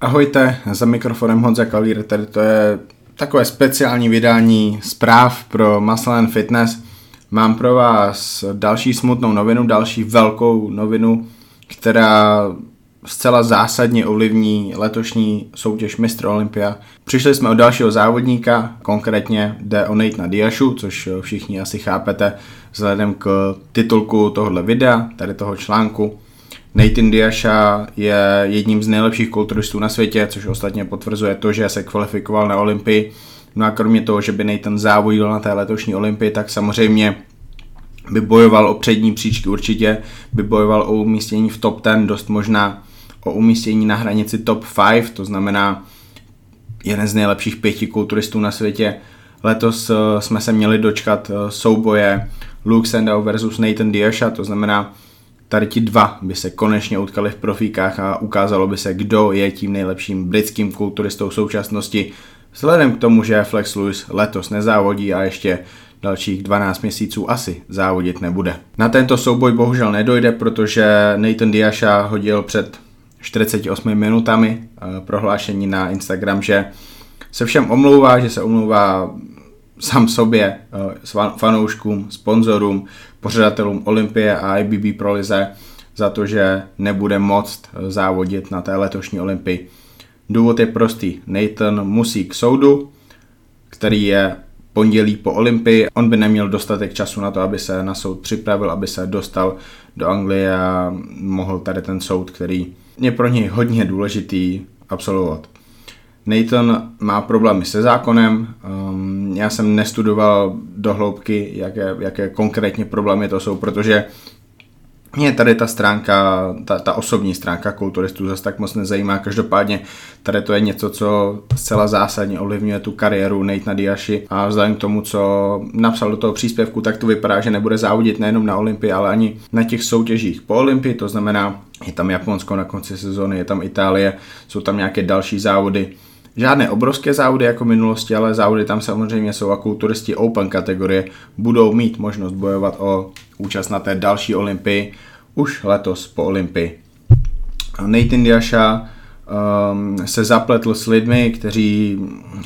Ahojte, za mikrofonem Honza Kalír, tady to je takové speciální vydání zpráv pro Muscle and Fitness. Mám pro vás další smutnou novinu, další velkou novinu, která zcela zásadně ovlivní letošní soutěž Mistr Olympia. Přišli jsme od dalšího závodníka, konkrétně jde o Natana Diašu, což všichni asi chápete vzhledem k titulku tohohle videa, tady toho článku. Nathan Diasha je jedním z nejlepších kulturistů na světě, což ostatně potvrzuje to, že se kvalifikoval na Olympii. No a kromě toho, že by Nathan závodil na té letošní Olympii, tak samozřejmě by bojoval o přední příčky určitě, by bojoval o umístění v top 10, dost možná o umístění na hranici top 5, to znamená jeden z nejlepších pěti kulturistů na světě. Letos eh, jsme se měli dočkat eh, souboje Luke Sandow versus Nathan Diasha, to znamená tady ti dva by se konečně utkali v profíkách a ukázalo by se, kdo je tím nejlepším britským kulturistou současnosti, vzhledem k tomu, že Flex Lewis letos nezávodí a ještě dalších 12 měsíců asi závodit nebude. Na tento souboj bohužel nedojde, protože Nathan Diasha hodil před 48 minutami eh, prohlášení na Instagram, že se všem omlouvá, že se omlouvá sám sobě, eh, fanouškům, sponzorům, pořadatelům Olympie a IBB Pro Lize za to, že nebude moct eh, závodit na té letošní Olympii. Důvod je prostý. Nathan musí k soudu, který je pondělí po Olympii. On by neměl dostatek času na to, aby se na soud připravil, aby se dostal do Anglie a mohl tady ten soud, který je pro něj hodně důležitý, absolvovat. Nathan má problémy se zákonem, um, já jsem nestudoval do hloubky, jaké, jaké konkrétně problémy to jsou, protože mě tady ta stránka, ta, ta osobní stránka kulturistů zase tak moc nezajímá. Každopádně tady to je něco, co zcela zásadně ovlivňuje tu kariéru Nate Diaši. A vzhledem k tomu, co napsal do toho příspěvku, tak to vypadá, že nebude závodit nejenom na Olympii, ale ani na těch soutěžích po Olympii, to znamená, je tam Japonsko na konci sezóny, je tam Itálie, jsou tam nějaké další závody Žádné obrovské závody jako minulosti, ale závody tam samozřejmě jsou a kulturisti Open kategorie budou mít možnost bojovat o účast na té další olympii už letos po olympii. Nathan Diasha um, se zapletl s lidmi, kteří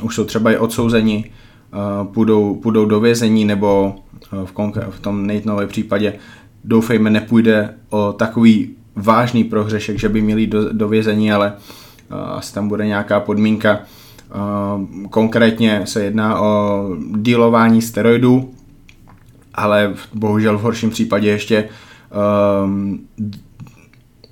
už jsou třeba i odsouzeni, uh, půjdou, půjdou do vězení nebo uh, v, konk- v tom Nathanově případě doufejme nepůjde o takový vážný prohřešek, že by měli do, do vězení, ale asi tam bude nějaká podmínka. Konkrétně se jedná o dealování steroidů, ale bohužel v horším případě ještě um,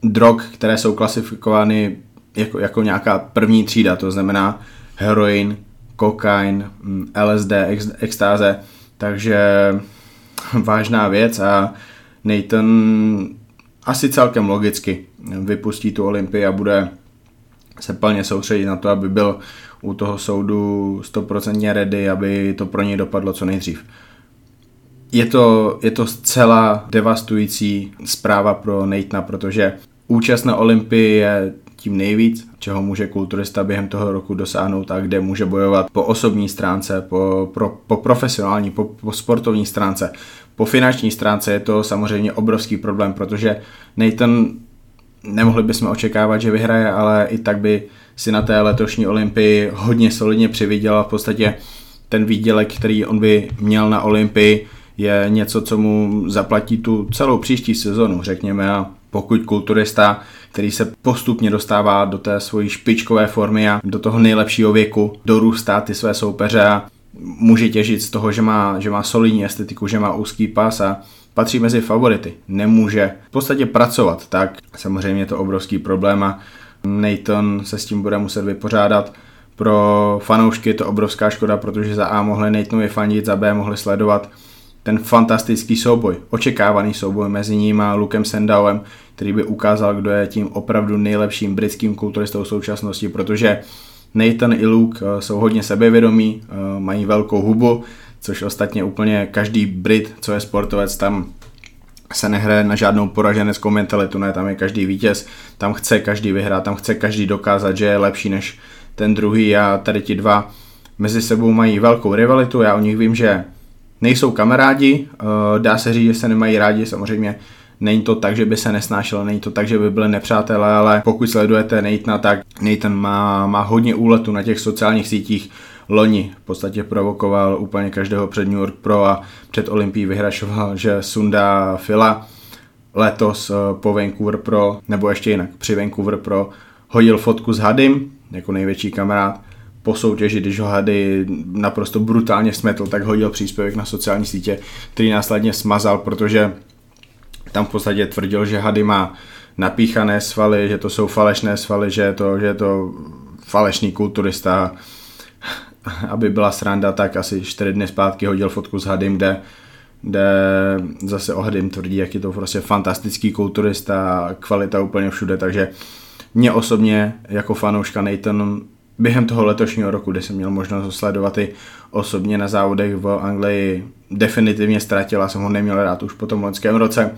drog, které jsou klasifikovány jako, jako nějaká první třída, to znamená heroin, kokain, mm, LSD, ex, extáze, takže vážná věc a Nathan asi celkem logicky vypustí tu Olympii a bude se plně soustředit na to, aby byl u toho soudu 100% ready, aby to pro něj dopadlo co nejdřív. Je to, je to zcela devastující zpráva pro Natana, protože účast na Olympii je tím nejvíc, čeho může kulturista během toho roku dosáhnout a kde může bojovat po osobní stránce, po, pro, po profesionální, po, po sportovní stránce. Po finanční stránce je to samozřejmě obrovský problém, protože Nathan nemohli bychom očekávat, že vyhraje, ale i tak by si na té letošní olympii hodně solidně přivydělal. V podstatě ten výdělek, který on by měl na olympii, je něco, co mu zaplatí tu celou příští sezonu, řekněme. A pokud kulturista, který se postupně dostává do té svojí špičkové formy a do toho nejlepšího věku, dorůstá ty své soupeře a může těžit z toho, že má, že má solidní estetiku, že má úzký pas a patří mezi favority. Nemůže v podstatě pracovat, tak samozřejmě je to obrovský problém a Nathan se s tím bude muset vypořádat. Pro fanoušky je to obrovská škoda, protože za A mohli Nathanovi fandit, za B mohli sledovat ten fantastický souboj, očekávaný souboj mezi ním a Lukem Sendowem, který by ukázal, kdo je tím opravdu nejlepším britským kulturistou současnosti, protože Nathan i Luke eh, jsou hodně sebevědomí, eh, mají velkou hubu, což ostatně úplně každý Brit, co je sportovec, tam se nehraje na žádnou poraženeckou mentalitu, ne, tam je každý vítěz, tam chce každý vyhrát, tam chce každý dokázat, že je lepší než ten druhý a tady ti dva mezi sebou mají velkou rivalitu, já o nich vím, že nejsou kamarádi, eh, dá se říct, že se nemají rádi, samozřejmě Není to tak, že by se nesnášel, není to tak, že by byli nepřátelé, ale pokud sledujete Nathana, tak Nathan má, má hodně úletu na těch sociálních sítích. Loni v podstatě provokoval úplně každého před New York Pro a před Olympií vyhrašoval, že sundá Fila. Letos eh, po Vancouver Pro, nebo ještě jinak, při Vancouver Pro hodil fotku s Hadim, jako největší kamarád, po soutěži, když ho Hady naprosto brutálně smetl, tak hodil příspěvek na sociální sítě, který následně smazal, protože tam v podstatě tvrdil, že Hady má napíchané svaly, že to jsou falešné svaly, že je to, že je to falešný kulturista. Aby byla sranda, tak asi čtyři dny zpátky hodil fotku s Hadym, kde, kde zase o Hadym tvrdí, jak je to prostě fantastický kulturista, kvalita úplně všude, takže mě osobně jako fanouška Nathan během toho letošního roku, kdy jsem měl možnost sledovat i osobně na závodech v Anglii, definitivně ztratil a jsem ho neměl rád už po tom loňském roce.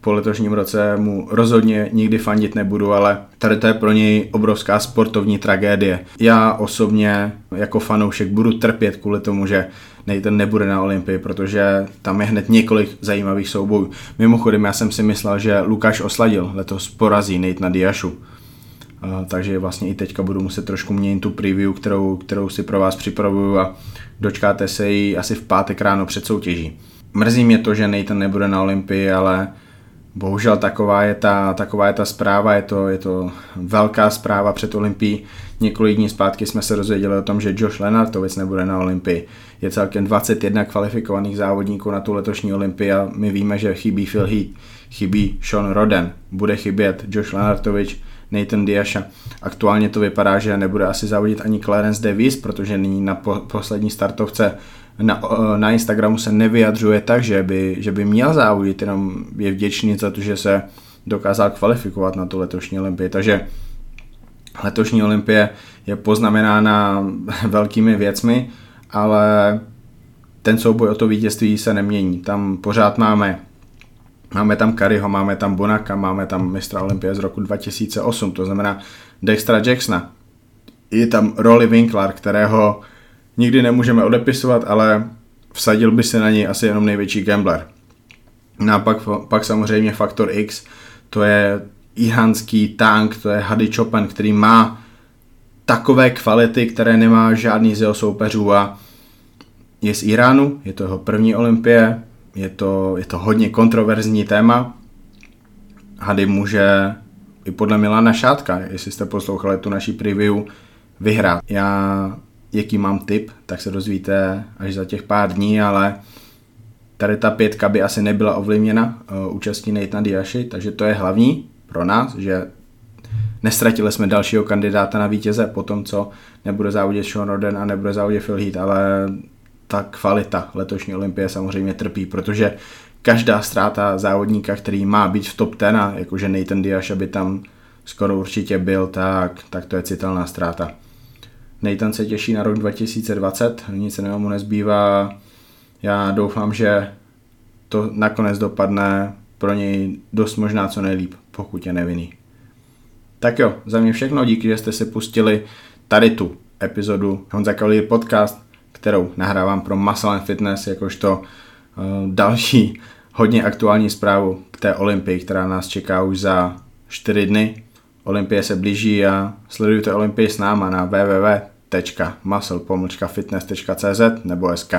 Po letošním roce mu rozhodně nikdy fandit nebudu, ale tady to je pro něj obrovská sportovní tragédie. Já osobně jako fanoušek budu trpět kvůli tomu, že Nathan nebude na Olympii, protože tam je hned několik zajímavých soubojů. Mimochodem, já jsem si myslel, že Lukáš Osladil letos porazí Nate Diašu takže vlastně i teďka budu muset trošku měnit tu preview, kterou, kterou si pro vás připravuju a dočkáte se ji asi v pátek ráno před soutěží. Mrzí mě to, že Nathan nebude na Olympii, ale bohužel taková je ta, taková je ta zpráva, je to, je to velká zpráva před Olympií. Několik dní zpátky jsme se dozvěděli o tom, že Josh Lenartovic nebude na Olympii. Je celkem 21 kvalifikovaných závodníků na tu letošní Olympii a my víme, že chybí Phil Heath, chybí Sean Roden, bude chybět Josh Lenartovic, Nathan Diasha. Aktuálně to vypadá, že nebude asi závodit ani Clarence Davis, protože nyní na po, poslední startovce na, na Instagramu se nevyjadřuje tak, že by, že by měl závodit, jenom je vděčný za to, že se dokázal kvalifikovat na tu letošní olympii. Takže letošní olympie je poznamenána velkými věcmi, ale ten souboj o to vítězství se nemění. Tam pořád máme Máme tam Kariho, máme tam Bonaka, máme tam mistra Olympie z roku 2008, to znamená Dextra Jacksona. Je tam Rolly Winkler, kterého nikdy nemůžeme odepisovat, ale vsadil by se na něj asi jenom největší gambler. No a pak, pak samozřejmě Faktor X, to je ihanský tank, to je Hady Chopin, který má takové kvality, které nemá žádný z jeho soupeřů a je z Iránu, je to jeho první olympie, je to, je to hodně kontroverzní téma. Hady může i podle Milana Šátka, jestli jste poslouchali tu naší preview, vyhrát. Já, jaký mám tip, tak se dozvíte až za těch pár dní, ale tady ta pětka by asi nebyla ovlivněna uh, účastí Nathan Diaši, takže to je hlavní pro nás, že nestratili jsme dalšího kandidáta na vítěze po tom, co nebude závodit Sean Roden a nebude závodit Phil Heath, ale ta kvalita letošní olympie samozřejmě trpí, protože každá ztráta závodníka, který má být v top 10, a jakože Nathan Diaz, aby tam skoro určitě byl, tak, tak to je citelná ztráta. Nathan se těší na rok 2020, nic se mu nezbývá. Já doufám, že to nakonec dopadne pro něj dost možná co nejlíp, pokud je nevinný. Tak jo, za mě všechno, díky, že jste si pustili tady tu epizodu Honza Cavalier podcast kterou nahrávám pro Muscle and Fitness, jakožto uh, další hodně aktuální zprávu k té Olympii, která nás čeká už za 4 dny. Olympie se blíží a sledujte Olympii s náma na www.muscle-fitness.cz nebo SK.